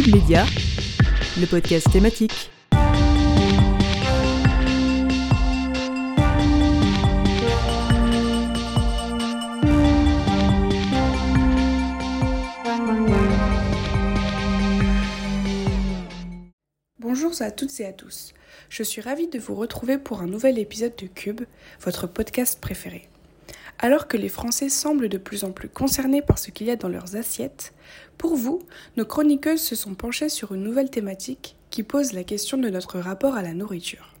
Le podcast thématique. Bonjour à toutes et à tous. Je suis ravie de vous retrouver pour un nouvel épisode de Cube, votre podcast préféré. Alors que les Français semblent de plus en plus concernés par ce qu'il y a dans leurs assiettes, pour vous, nos chroniqueuses se sont penchées sur une nouvelle thématique qui pose la question de notre rapport à la nourriture.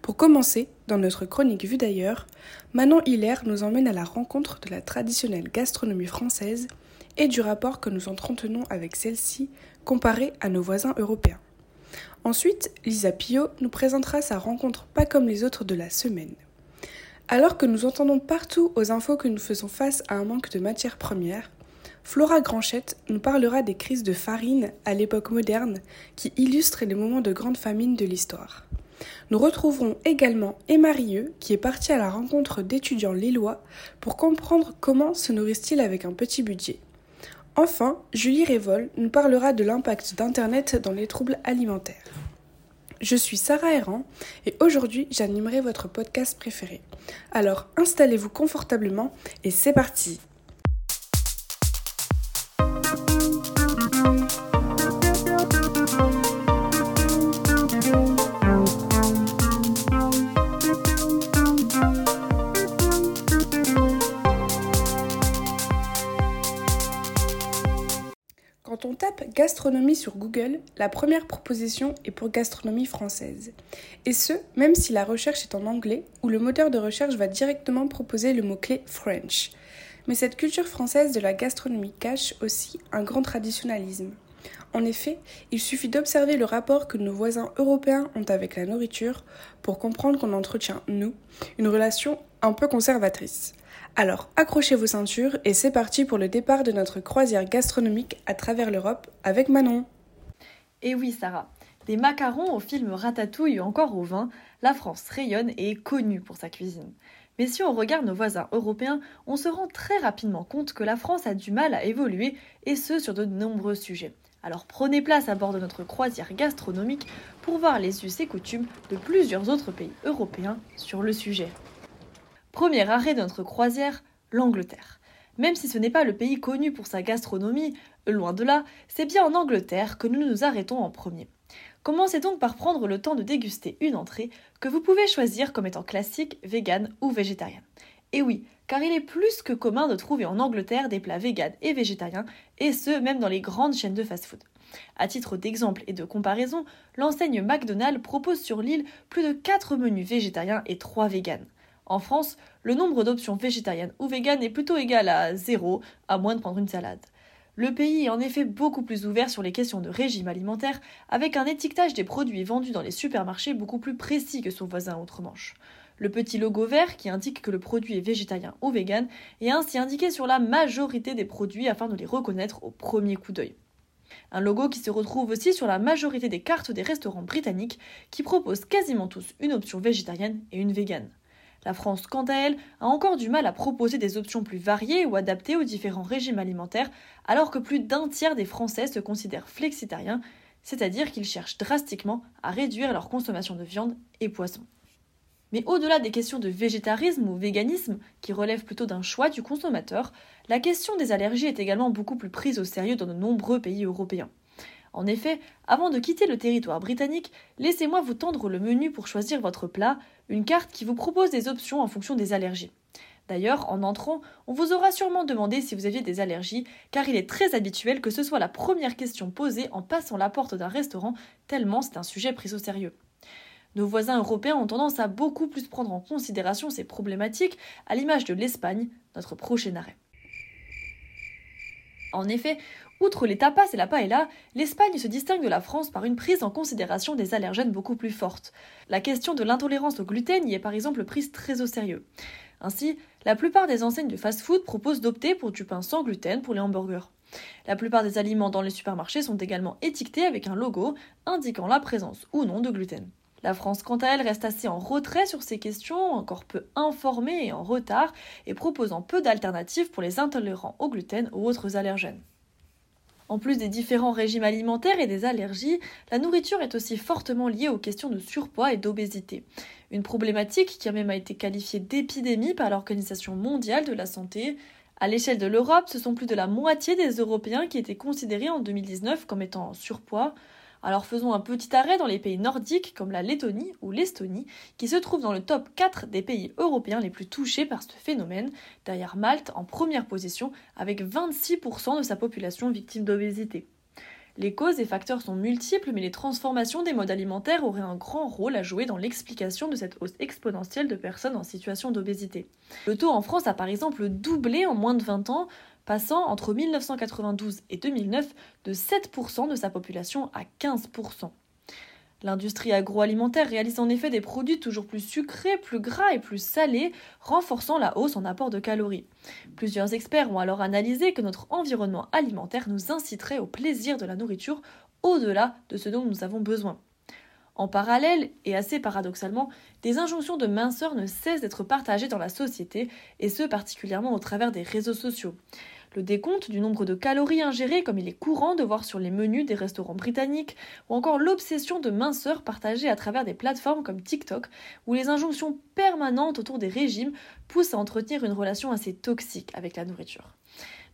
Pour commencer, dans notre chronique vue d'ailleurs, Manon Hilaire nous emmène à la rencontre de la traditionnelle gastronomie française et du rapport que nous entretenons avec celle-ci comparé à nos voisins européens. Ensuite, Lisa Pio nous présentera sa rencontre pas comme les autres de la semaine. Alors que nous entendons partout aux infos que nous faisons face à un manque de matières premières, Flora Granchette nous parlera des crises de farine à l'époque moderne qui illustrent les moments de grande famine de l'histoire. Nous retrouverons également Emma Rieux qui est partie à la rencontre d'étudiants lillois pour comprendre comment se nourrissent-ils avec un petit budget. Enfin, Julie Révol nous parlera de l'impact d'Internet dans les troubles alimentaires. Je suis Sarah Errand et aujourd'hui j'animerai votre podcast préféré. Alors installez-vous confortablement et c'est parti gastronomie sur Google, la première proposition est pour gastronomie française. Et ce, même si la recherche est en anglais, où le moteur de recherche va directement proposer le mot-clé French. Mais cette culture française de la gastronomie cache aussi un grand traditionnalisme. En effet, il suffit d'observer le rapport que nos voisins européens ont avec la nourriture pour comprendre qu'on entretient, nous, une relation un peu conservatrice. Alors, accrochez vos ceintures et c'est parti pour le départ de notre croisière gastronomique à travers l'Europe avec Manon. Et oui, Sarah, des macarons au film Ratatouille ou encore au vin, la France rayonne et est connue pour sa cuisine. Mais si on regarde nos voisins européens, on se rend très rapidement compte que la France a du mal à évoluer, et ce sur de nombreux sujets. Alors prenez place à bord de notre croisière gastronomique pour voir les us et coutumes de plusieurs autres pays européens sur le sujet. Premier arrêt de notre croisière, l'Angleterre. Même si ce n'est pas le pays connu pour sa gastronomie, loin de là, c'est bien en Angleterre que nous nous arrêtons en premier. Commencez donc par prendre le temps de déguster une entrée que vous pouvez choisir comme étant classique, vegan ou végétarien. Et oui, car il est plus que commun de trouver en Angleterre des plats véganes et végétariens, et ce même dans les grandes chaînes de fast-food. À titre d'exemple et de comparaison, l'enseigne McDonald's propose sur l'île plus de 4 menus végétariens et 3 véganes. En France, le nombre d'options végétariennes ou véganes est plutôt égal à zéro, à moins de prendre une salade. Le pays est en effet beaucoup plus ouvert sur les questions de régime alimentaire, avec un étiquetage des produits vendus dans les supermarchés beaucoup plus précis que son voisin outre-Manche. Le petit logo vert qui indique que le produit est végétarien ou vegan est ainsi indiqué sur la majorité des produits afin de les reconnaître au premier coup d'œil. Un logo qui se retrouve aussi sur la majorité des cartes des restaurants britanniques qui proposent quasiment tous une option végétarienne et une végane. La France, quant à elle, a encore du mal à proposer des options plus variées ou adaptées aux différents régimes alimentaires, alors que plus d'un tiers des Français se considèrent flexitariens, c'est-à-dire qu'ils cherchent drastiquement à réduire leur consommation de viande et poisson. Mais au-delà des questions de végétarisme ou véganisme, qui relèvent plutôt d'un choix du consommateur, la question des allergies est également beaucoup plus prise au sérieux dans de nombreux pays européens. En effet, avant de quitter le territoire britannique, laissez-moi vous tendre le menu pour choisir votre plat, une carte qui vous propose des options en fonction des allergies. D'ailleurs, en entrant, on vous aura sûrement demandé si vous aviez des allergies, car il est très habituel que ce soit la première question posée en passant la porte d'un restaurant, tellement c'est un sujet pris au sérieux. Nos voisins européens ont tendance à beaucoup plus prendre en considération ces problématiques, à l'image de l'Espagne, notre prochain arrêt. En effet, outre les tapas et la paella, l'Espagne se distingue de la France par une prise en considération des allergènes beaucoup plus forte. La question de l'intolérance au gluten y est par exemple prise très au sérieux. Ainsi, la plupart des enseignes de fast-food proposent d'opter pour du pain sans gluten pour les hamburgers. La plupart des aliments dans les supermarchés sont également étiquetés avec un logo indiquant la présence ou non de gluten. La France, quant à elle, reste assez en retrait sur ces questions, encore peu informée et en retard, et proposant peu d'alternatives pour les intolérants au gluten ou autres allergènes. En plus des différents régimes alimentaires et des allergies, la nourriture est aussi fortement liée aux questions de surpoids et d'obésité. Une problématique qui a même été qualifiée d'épidémie par l'Organisation mondiale de la santé. À l'échelle de l'Europe, ce sont plus de la moitié des Européens qui étaient considérés en 2019 comme étant en surpoids. Alors faisons un petit arrêt dans les pays nordiques comme la Lettonie ou l'Estonie, qui se trouvent dans le top 4 des pays européens les plus touchés par ce phénomène, derrière Malte en première position avec 26% de sa population victime d'obésité. Les causes et facteurs sont multiples, mais les transformations des modes alimentaires auraient un grand rôle à jouer dans l'explication de cette hausse exponentielle de personnes en situation d'obésité. Le taux en France a par exemple doublé en moins de 20 ans, passant entre 1992 et 2009 de 7% de sa population à 15%. L'industrie agroalimentaire réalise en effet des produits toujours plus sucrés, plus gras et plus salés, renforçant la hausse en apport de calories. Plusieurs experts ont alors analysé que notre environnement alimentaire nous inciterait au plaisir de la nourriture au-delà de ce dont nous avons besoin. En parallèle, et assez paradoxalement, des injonctions de minceur ne cessent d'être partagées dans la société, et ce particulièrement au travers des réseaux sociaux le décompte du nombre de calories ingérées comme il est courant de voir sur les menus des restaurants britanniques, ou encore l'obsession de minceur partagée à travers des plateformes comme TikTok, où les injonctions permanentes autour des régimes poussent à entretenir une relation assez toxique avec la nourriture.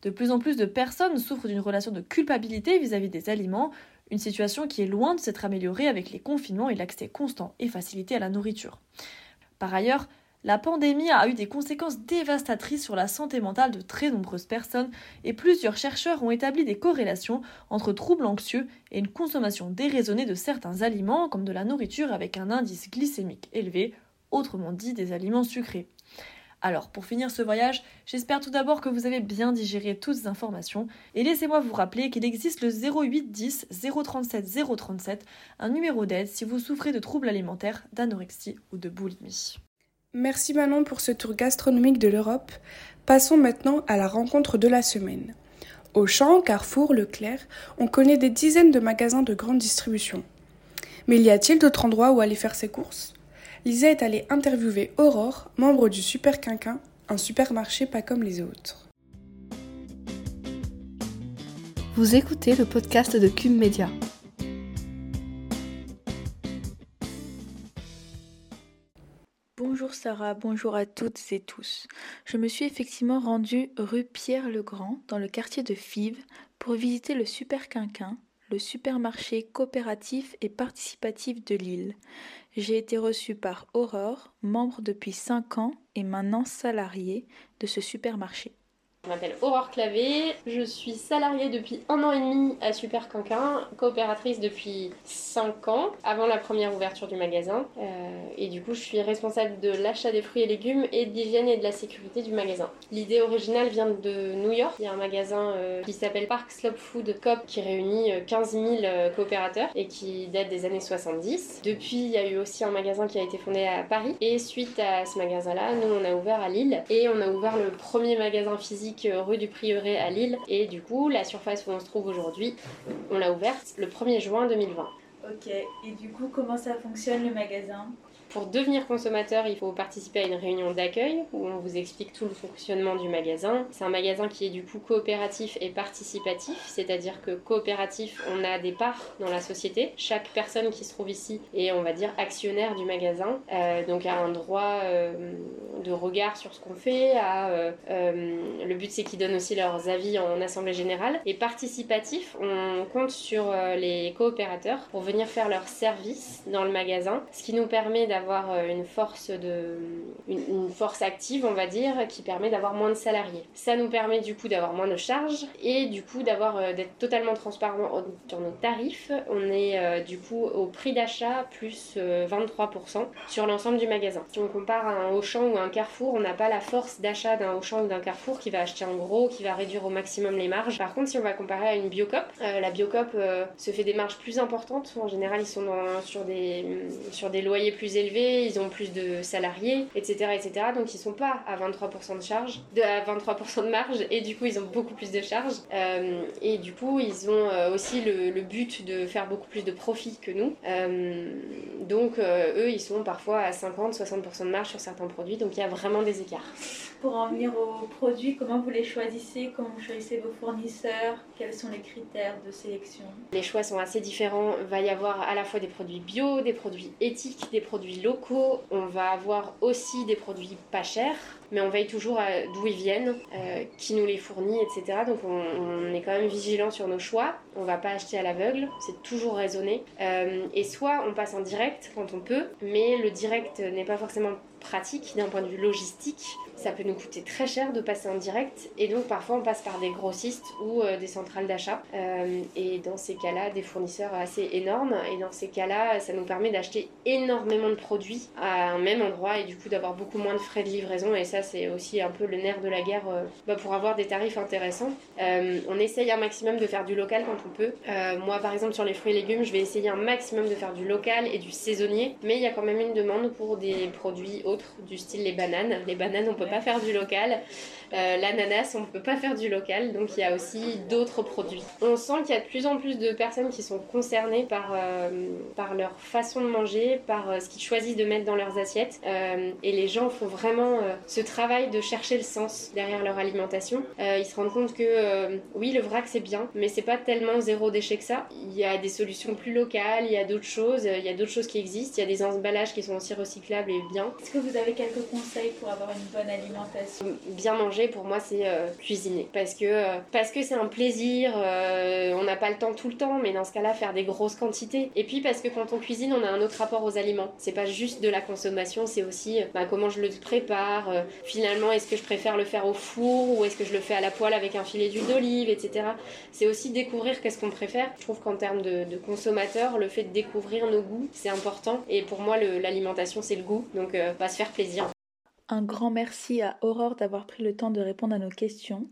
De plus en plus de personnes souffrent d'une relation de culpabilité vis-à-vis des aliments, une situation qui est loin de s'être améliorée avec les confinements et l'accès constant et facilité à la nourriture. Par ailleurs, la pandémie a eu des conséquences dévastatrices sur la santé mentale de très nombreuses personnes et plusieurs chercheurs ont établi des corrélations entre troubles anxieux et une consommation déraisonnée de certains aliments comme de la nourriture avec un indice glycémique élevé, autrement dit des aliments sucrés. Alors, pour finir ce voyage, j'espère tout d'abord que vous avez bien digéré toutes ces informations et laissez-moi vous rappeler qu'il existe le 0810 037 037, un numéro d'aide si vous souffrez de troubles alimentaires, d'anorexie ou de boulimie. Merci Manon pour ce tour gastronomique de l'Europe. Passons maintenant à la rencontre de la semaine. Au Champ, Carrefour, Leclerc, on connaît des dizaines de magasins de grande distribution. Mais y a-t-il d'autres endroits où aller faire ses courses? Lisa est allée interviewer Aurore, membre du Super Quinquin, un supermarché pas comme les autres. Vous écoutez le podcast de Cube Media. Bonjour Sarah, bonjour à toutes et tous. Je me suis effectivement rendue rue Pierre-le-Grand, dans le quartier de Fives, pour visiter le Super Quinquin, le supermarché coopératif et participatif de Lille. J'ai été reçue par Aurore, membre depuis 5 ans et maintenant salariée de ce supermarché. Je m'appelle Aurore Clavé, je suis salariée depuis un an et demi à Super Quinquin, coopératrice depuis 5 ans, avant la première ouverture du magasin. Euh, et du coup, je suis responsable de l'achat des fruits et légumes et de l'hygiène et de la sécurité du magasin. L'idée originale vient de New York. Il y a un magasin euh, qui s'appelle Park Slope Food Coop qui réunit 15 euh, 000 coopérateurs et qui date des années 70. Depuis, il y a eu aussi un magasin qui a été fondé à Paris. Et suite à ce magasin-là, nous, on a ouvert à Lille et on a ouvert le premier magasin physique euh, rue du Prieuré à Lille. Et du coup, la surface où on se trouve aujourd'hui, on l'a ouverte le 1er juin 2020. Ok, et du coup, comment ça fonctionne le magasin? Pour devenir consommateur, il faut participer à une réunion d'accueil où on vous explique tout le fonctionnement du magasin. C'est un magasin qui est du coup coopératif et participatif, c'est-à-dire que coopératif, on a des parts dans la société. Chaque personne qui se trouve ici est, on va dire, actionnaire du magasin, euh, donc a un droit euh, de regard sur ce qu'on fait. Euh, le but, c'est qu'ils donnent aussi leurs avis en assemblée générale. Et participatif, on compte sur les coopérateurs pour venir faire leur service dans le magasin, ce qui nous permet d'avoir avoir euh, une force de une, force active on va dire qui permet d'avoir moins de salariés. Ça nous permet du coup d'avoir moins de charges et du coup d'avoir euh, d'être totalement transparent sur nos tarifs. On est euh, du coup au prix d'achat plus 23% sur l'ensemble du magasin. Si on compare à un Auchan ou un Carrefour on n'a pas la force d'achat d'un Auchan ou d'un Carrefour qui va acheter en gros qui va réduire au maximum les marges. Par contre si on va comparer à une Biocop la Biocop se fait des marges plus importantes. En général ils sont sur des sur des loyers plus élevés ils ont plus de salariés, etc. etc. donc ils sont pas à 23% de charge, de, à 23% de marge, et du coup ils ont beaucoup plus de charges. Euh, et du coup ils ont euh, aussi le, but de faire beaucoup plus de profit que nous. Euh, donc eux ils sont parfois à 50-60% de marge sur certains produits, donc il y a vraiment des écarts. Pour en venir aux produits, comment vous les choisissez? Comment vous choisissez vos fournisseurs? Quels sont les critères de sélection? Les choix sont assez différents. Il va y avoir à la fois des produits bio, des produits éthiques, des produits locaux. On va avoir aussi des produits pas chers mais on veille toujours d'où ils viennent, euh, qui nous les fournit, etc. Donc on, est quand même vigilant sur nos choix. On va pas acheter à l'aveugle, c'est toujours raisonné. Euh, et soit on passe en direct quand on peut, mais le direct n'est pas forcément pratique d'un point de vue logistique ça peut nous coûter très cher de passer en direct et donc parfois on passe par des grossistes ou euh, des centrales d'achat euh, et dans ces cas-là des fournisseurs assez énormes et dans ces cas-là ça nous permet d'acheter énormément de produits à un même endroit et du coup d'avoir beaucoup moins de frais de livraison et ça c'est aussi un peu le nerf de la guerre euh, bah, pour avoir des tarifs intéressants. on essaye un maximum de faire du local quand on peut. moi par exemple sur les fruits et légumes je vais essayer un maximum de faire du local et du saisonnier mais il y a quand même une demande pour des produits autres du style les bananes. Les bananes on peut faire du local. Euh, l'ananas, on ne peut pas faire du local, donc il y a aussi d'autres produits. On sent qu'il y a de plus en plus de personnes qui sont concernées par, euh, par leur façon de manger, par euh, ce qu'ils choisissent de mettre dans leurs assiettes. et les gens font vraiment ce travail de chercher le sens derrière leur alimentation. ils se rendent compte que oui, le vrac c'est bien, mais c'est pas tellement zéro déchet que ça. Il y a des solutions plus locales, il y a d'autres choses, il y a d'autres choses qui existent, il y a des emballages qui sont aussi recyclables et bien. Est-ce que vous avez quelques conseils pour avoir une bonne alimentation? Bien manger pour moi, c'est euh, cuisiner. Parce que euh, parce que c'est un plaisir, euh, on n'a pas le temps tout le temps, mais dans ce cas-là, faire des grosses quantités. Et puis parce que quand on cuisine, on a un autre rapport aux aliments. C'est pas juste de la consommation, c'est aussi bah, comment je le prépare. finalement, est-ce que je préfère le faire au four ou est-ce que je le fais à la poêle avec un filet d'huile d'olive, etc. C'est aussi découvrir qu'est-ce qu'on préfère. Je trouve qu'en termes de, de consommateur, le fait de découvrir nos goûts, c'est important. Et pour moi, l'alimentation, c'est le goût. Donc, va se faire plaisir. Un grand merci à Aurore d'avoir pris le temps de répondre à nos questions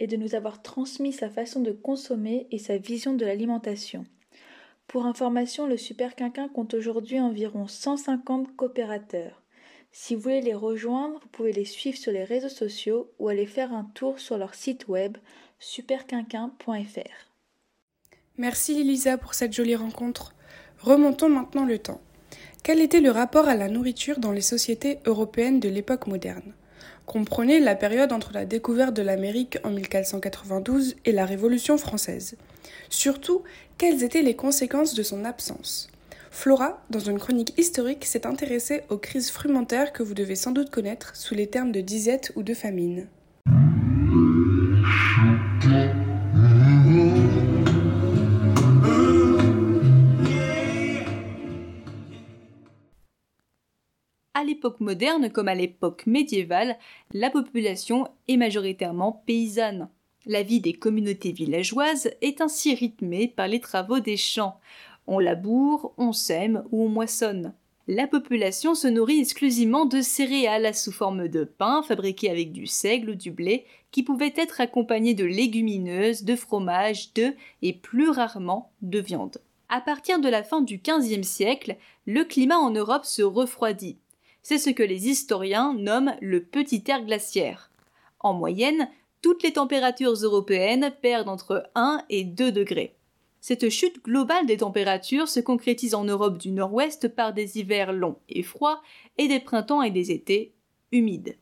et de nous avoir transmis sa façon de consommer et sa vision de l'alimentation. Pour information, le Super Quinquin compte aujourd'hui environ 150 coopérateurs. Si vous voulez les rejoindre, vous pouvez les suivre sur les réseaux sociaux ou aller faire un tour sur leur site web superquinquin.fr. Merci Elisa pour cette jolie rencontre. Remontons maintenant le temps. Quel était le rapport à la nourriture dans les sociétés européennes de l'époque moderne? Comprenez la période entre la découverte de l'Amérique en 1492 et la Révolution française. Surtout, quelles étaient les conséquences de son absence? Flora, dans une chronique historique, s'est intéressée aux crises frumentaires que vous devez sans doute connaître sous les termes de disette ou de famine. À l'époque moderne comme à l'époque médiévale, la population est majoritairement paysanne. La vie des communautés villageoises est ainsi rythmée par les travaux des champs. On laboure, on sème ou on moissonne. La population se nourrit exclusivement de céréales sous forme de pain fabriqué avec du seigle ou du blé, qui pouvaient être accompagnés de légumineuses, de fromage, d'œufs et plus rarement de viande. À partir de la fin du XVe siècle, le climat en Europe se refroidit. C'est ce que les historiens nomment le petit air glaciaire. En moyenne, toutes les températures européennes perdent entre 1 et 2 degrés. Cette chute globale des températures se concrétise en Europe du Nord-Ouest par des hivers longs et froids et des printemps et des étés humides.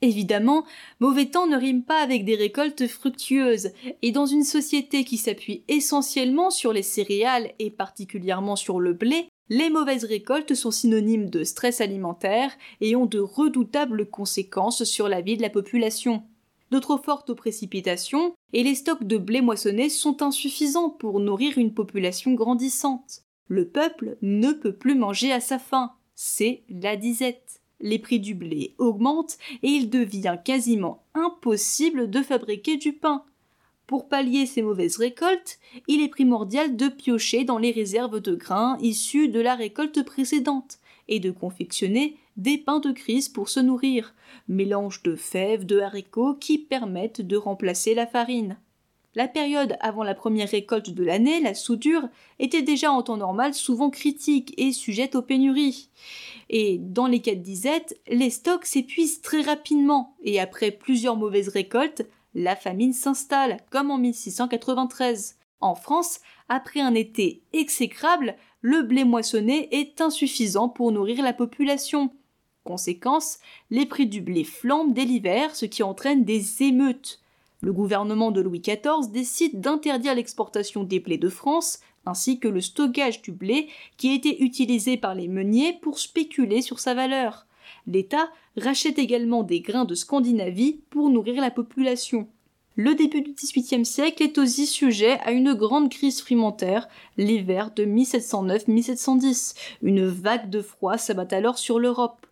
Évidemment, mauvais temps ne rime pas avec des récoltes fructueuses, et dans une société qui s'appuie essentiellement sur les céréales et particulièrement sur le blé, les mauvaises récoltes sont synonymes de stress alimentaire et ont de redoutables conséquences sur la vie de la population. De trop fortes précipitations et les stocks de blé moissonné sont insuffisants pour nourrir une population grandissante. Le peuple ne peut plus manger à sa faim. C'est la disette. Les prix du blé augmentent et il devient quasiment impossible de fabriquer du pain. Pour pallier ces mauvaises récoltes, il est primordial de piocher dans les réserves de grains issus de la récolte précédente et de confectionner des pains de crise pour se nourrir, mélange de fèves, de haricots qui permettent de remplacer la farine. La période avant la première récolte de l'année, la soudure, était déjà en temps normal souvent critique et sujette aux pénuries. Et dans les cas de disette, les stocks s'épuisent très rapidement et après plusieurs mauvaises récoltes, la famine s'installe, comme en 1693. En France, après un été exécrable, le blé moissonné est insuffisant pour nourrir la population. Conséquence, les prix du blé flambent dès l'hiver, ce qui entraîne des émeutes. Le gouvernement de Louis XIV décide d'interdire l'exportation des blés de France, ainsi que le stockage du blé qui été utilisé par les meuniers pour spéculer sur sa valeur. L'État rachète également des grains de Scandinavie pour nourrir la population. Le début du XVIIIe siècle est aussi sujet à une grande crise frimentaire, l'hiver de 1709-1710. Une vague de froid s'abat alors sur l'Europe.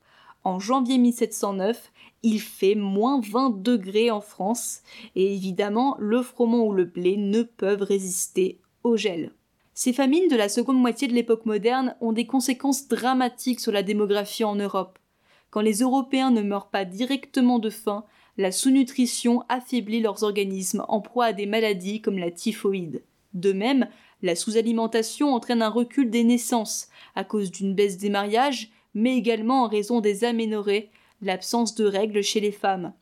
En janvier 1709, il fait moins 20 degrés en France, et évidemment, le froment ou le blé ne peuvent résister au gel. Ces famines de la seconde moitié de l'époque moderne ont des conséquences dramatiques sur la démographie en Europe. Quand les Européens ne meurent pas directement de faim, la sous-nutrition affaiblit leurs organismes en proie à des maladies comme la typhoïde. De même, la sous-alimentation entraîne un recul des naissances, à cause d'une baisse des mariages, mais également en raison des aménorrhées, l'absence de règles chez les femmes.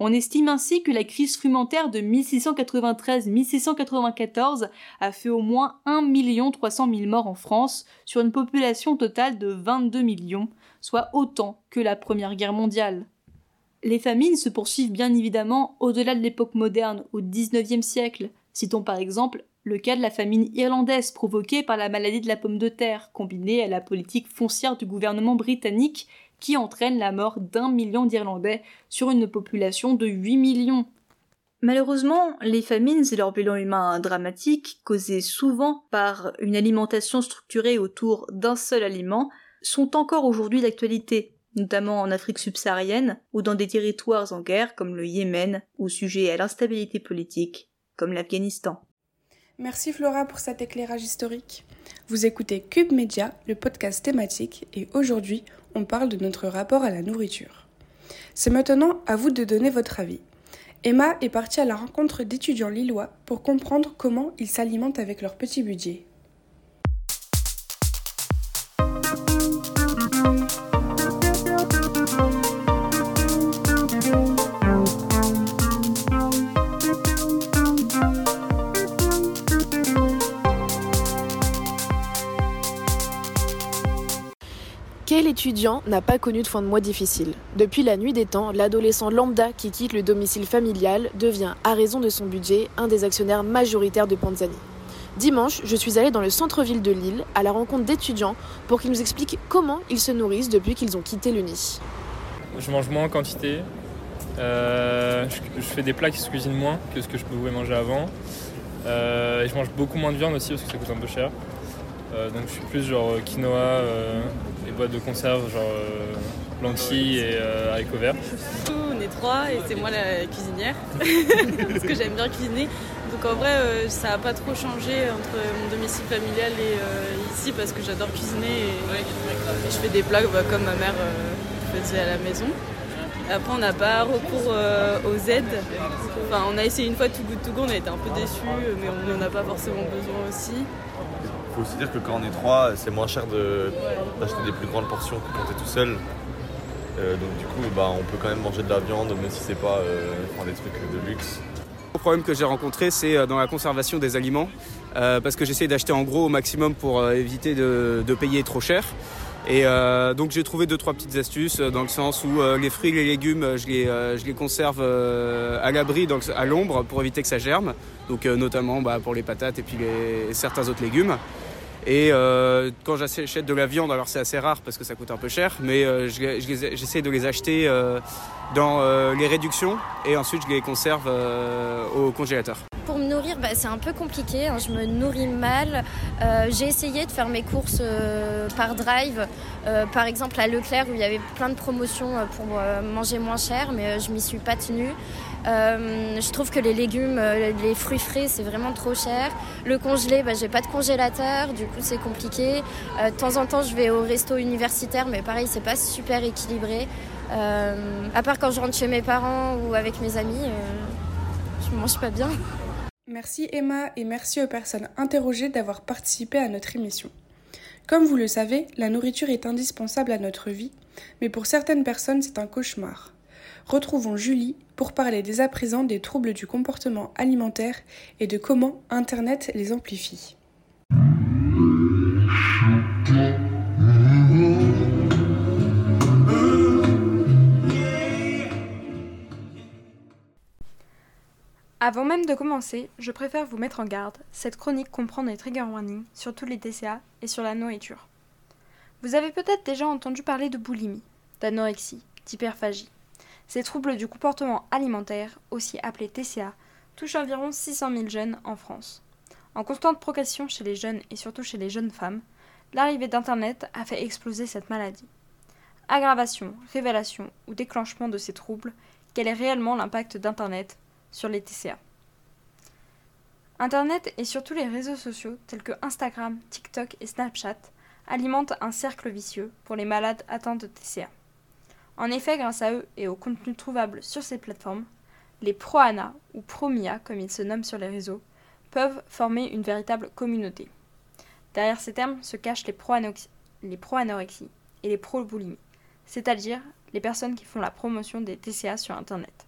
On estime ainsi que la crise frumentaire de 1693-1694 a fait au moins 1 300 000 morts en France sur une population totale de 22 millions, soit autant que la Première Guerre mondiale. Les famines se poursuivent bien évidemment au-delà de l'époque moderne, au XIXe siècle. Citons par exemple le cas de la famine irlandaise provoquée par la maladie de la pomme de terre, combinée à la politique foncière du gouvernement britannique qui entraîne la mort d'un million d'Irlandais sur une population de 8 millions. Malheureusement, les famines et leur bilan humain dramatique, causés souvent par une alimentation structurée autour d'un seul aliment, sont encore aujourd'hui d'actualité, notamment en Afrique subsaharienne ou dans des territoires en guerre comme le Yémen ou sujets à l'instabilité politique comme l'Afghanistan. Merci Flora pour cet éclairage historique. Vous écoutez Cube Media, le podcast thématique, et aujourd'hui, on parle de notre rapport à la nourriture. C'est maintenant à vous de donner votre avis. Emma est partie à la rencontre d'étudiants lillois pour comprendre comment ils s'alimentent avec leur petit budget. Quel étudiant n'a pas connu de fin de mois difficile Depuis la nuit des temps, l'adolescent lambda qui quitte le domicile familial devient, à raison de son budget, un des actionnaires majoritaires de Panzani. Dimanche, je suis allée dans le centre-ville de Lille à la rencontre d'étudiants pour qu'ils nous expliquent comment ils se nourrissent depuis qu'ils ont quitté le nid. Je mange moins en quantité. Euh, je, fais des plats qui se cuisinent moins que ce que je pouvais manger avant. Euh, et je mange beaucoup moins de viande aussi parce que ça coûte un peu cher. Euh, donc je suis plus genre quinoa, les boîtes de conserve genre euh, lentilles et euh, haricots verts. On est trois et c'est moi la cuisinière parce que j'aime bien cuisiner. Donc en vrai euh, ça n'a pas trop changé entre mon domicile familial et ici parce que j'adore cuisiner et, je fais des plats bah, comme ma mère faisait à la maison. Après on n'a pas recours aux aides. Enfin on a essayé une fois tout goût tout go, on a été un peu déçus mais on n'en a pas forcément besoin aussi faut aussi dire que quand on est trois, c'est moins cher d'acheter des plus grandes portions que quand est tout seul. Euh, donc du coup, bah, on peut quand même manger de la viande, même si c'est pas euh, des trucs de luxe. Le problème que j'ai rencontré, c'est euh, dans la conservation des aliments, parce que j'essaie d'acheter en gros au maximum pour éviter de, payer trop cher. Et donc j'ai trouvé deux trois petites astuces dans le sens où les fruits et les légumes, je les, je les conserve à l'abri, à l'ombre pour éviter que ça germe. Donc notamment bah, pour les patates et puis certains autres légumes. Et euh, quand j'achète de la viande, alors c'est assez rare parce que ça coûte un peu cher, mais euh, j'essaie de les acheter euh, dans les réductions et ensuite je les conserve au congélateur. Bah, c'est un peu compliqué, hein. je me nourris mal. J'ai essayé de faire mes courses par drive, par exemple à Leclerc où il y avait plein de promotions pour manger moins cher, mais je m'y suis pas tenue. Euh, je trouve que les légumes, euh, les fruits frais, c'est vraiment trop cher. Le congelé, bah, j'ai pas de congélateur, du coup c'est compliqué. Euh, de temps en temps, je vais au resto universitaire, mais pareil, c'est pas super équilibré. à part quand je rentre chez mes parents ou avec mes amis, je mange pas bien. Merci Emma et merci aux personnes interrogées d'avoir participé à notre émission. Comme vous le savez, la nourriture est indispensable à notre vie, mais pour certaines personnes c'est un cauchemar. Retrouvons Julie pour parler dès à présent des troubles du comportement alimentaire et de comment Internet les amplifie. Avant même de commencer, je préfère vous mettre en garde. Cette chronique comprend des trigger warnings sur tous les TCA et sur la nourriture. Vous avez peut-être déjà entendu parler de boulimie, d'anorexie, d'hyperphagie. Ces troubles du comportement alimentaire, aussi appelés TCA, touchent environ 600 000 jeunes en France. En constante progression chez les jeunes et surtout chez les jeunes femmes, l'arrivée d'Internet a fait exploser cette maladie. Aggravation, révélation ou déclenchement de ces troubles, quel est réellement l'impact d'Internet sur les TCA Internet et surtout les réseaux sociaux tels que Instagram, TikTok et Snapchat alimentent un cercle vicieux pour les malades atteints de TCA. En effet, grâce à eux et aux contenus trouvables sur ces plateformes, les pro-ANA ou pro-MIA comme ils se nomment sur les réseaux peuvent former une véritable communauté. Derrière ces termes se cachent les pro-anorexie et les pro-boulimie, c'est-à-dire les personnes qui font la promotion des TCA sur Internet.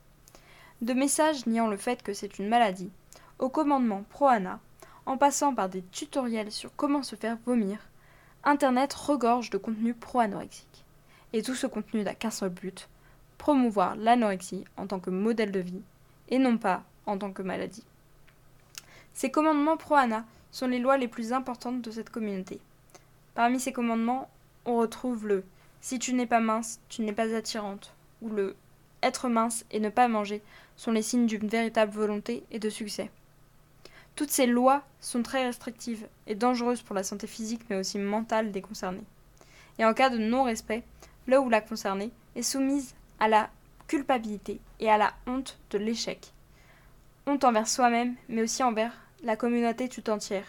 De messages niant le fait que c'est une maladie, au commandement pro-ANA, en passant par des tutoriels sur comment se faire vomir, Internet regorge de contenu pro-anorexique. Et tout ce contenu n'a qu'un seul but, promouvoir l'anorexie en tant que modèle de vie, et non pas en tant que maladie. Ces commandements pro-ANA sont les lois les plus importantes de cette communauté. Parmi ces commandements, on retrouve le si tu n'es pas mince, tu n'es pas attirante, ou le être mince et ne pas manger sont les signes d'une véritable volonté et de succès. Toutes ces lois sont très restrictives et dangereuses pour la santé physique mais aussi mentale des concernés. Et en cas de non-respect, le ou la concernée est soumise à la culpabilité et à la honte de l'échec. Honte envers soi-même mais aussi envers la communauté tout entière.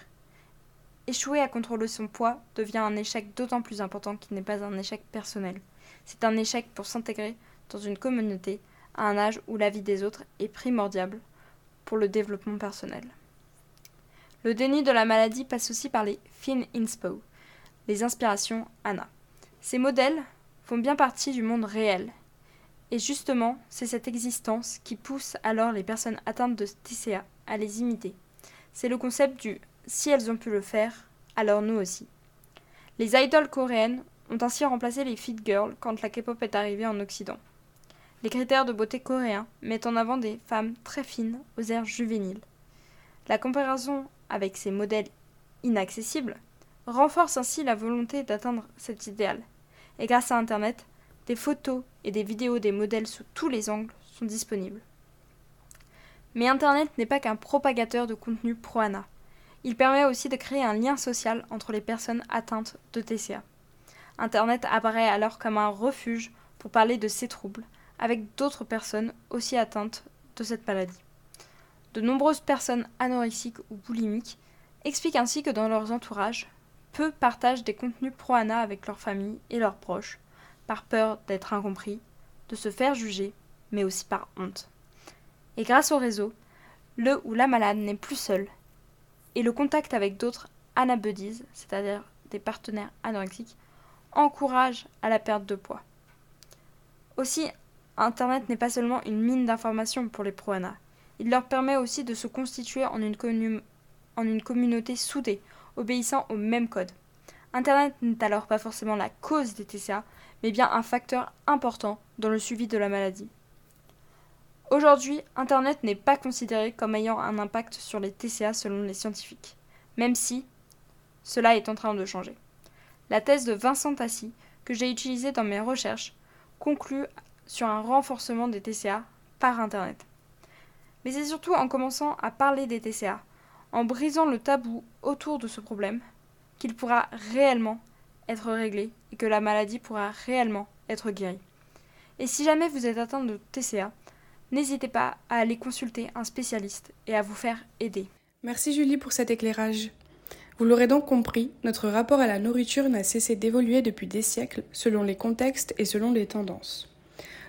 Échouer à contrôler son poids devient un échec d'autant plus important qu'il n'est pas un échec personnel. C'est un échec pour s'intégrer dans une communauté à un âge où la vie des autres est primordiale pour le développement personnel. Le déni de la maladie passe aussi par les fin inspo, les inspirations ANA. Ces modèles font bien partie du monde réel. Et justement, c'est cette existence qui pousse alors les personnes atteintes de TCA à les imiter. C'est le concept du si elles ont pu le faire, alors nous aussi. Les idoles coréennes ont ainsi remplacé les fit girls quand la K-pop est arrivée en Occident. Les critères de beauté coréens mettent en avant des femmes très fines aux airs juvéniles. La comparaison avec ces modèles inaccessibles renforce ainsi la volonté d'atteindre cet idéal. Et grâce à Internet, des photos et des vidéos des modèles sous tous les angles sont disponibles. Mais Internet n'est pas qu'un propagateur de contenu pro-ANA. Il permet aussi de créer un lien social entre les personnes atteintes de TCA. Internet apparaît alors comme un refuge pour parler de ces troubles, avec d'autres personnes aussi atteintes de cette maladie. De nombreuses personnes anorexiques ou boulimiques expliquent ainsi que dans leurs entourages, peu partagent des contenus pro-ANA avec leur famille et leurs proches, par peur d'être incompris, de se faire juger, mais aussi par honte. Et grâce au réseau, le ou la malade n'est plus seul, et le contact avec d'autres anabuddies, c'est-à-dire des partenaires anorexiques, encourage à la perte de poids. Aussi, Internet n'est pas seulement une mine d'informations pour les pro-ANA, il leur permet aussi de se constituer en une, communauté soudée, obéissant au même code. Internet n'est alors pas forcément la cause des TCA, mais bien un facteur important dans le suivi de la maladie. Aujourd'hui, Internet n'est pas considéré comme ayant un impact sur les TCA selon les scientifiques, même si cela est en train de changer. La thèse de Vincent Tassi, que j'ai utilisée dans mes recherches, conclut sur un renforcement des TCA par Internet. Mais c'est surtout en commençant à parler des TCA, en brisant le tabou autour de ce problème, qu'il pourra réellement être réglé et que la maladie pourra réellement être guérie. Et si jamais vous êtes atteint de TCA, n'hésitez pas à aller consulter un spécialiste et à vous faire aider. Merci Julie pour cet éclairage. Vous l'aurez donc compris, notre rapport à la nourriture n'a cessé d'évoluer depuis des siècles selon les contextes et selon les tendances.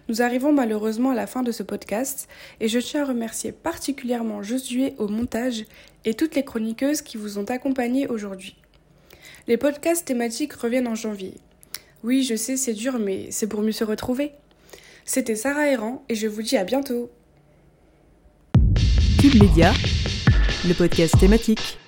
Nous arrivons malheureusement à la fin de ce podcast et je tiens à remercier particulièrement Josué au montage et toutes les chroniqueuses qui vous ont accompagné aujourd'hui. Les podcasts thématiques reviennent en janvier. Oui, je sais, c'est dur, mais c'est pour mieux se retrouver. C'était Sarah Errant et je vous dis à bientôt. Média, le podcast thématique.